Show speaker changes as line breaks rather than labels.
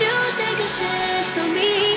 you take a chance on me?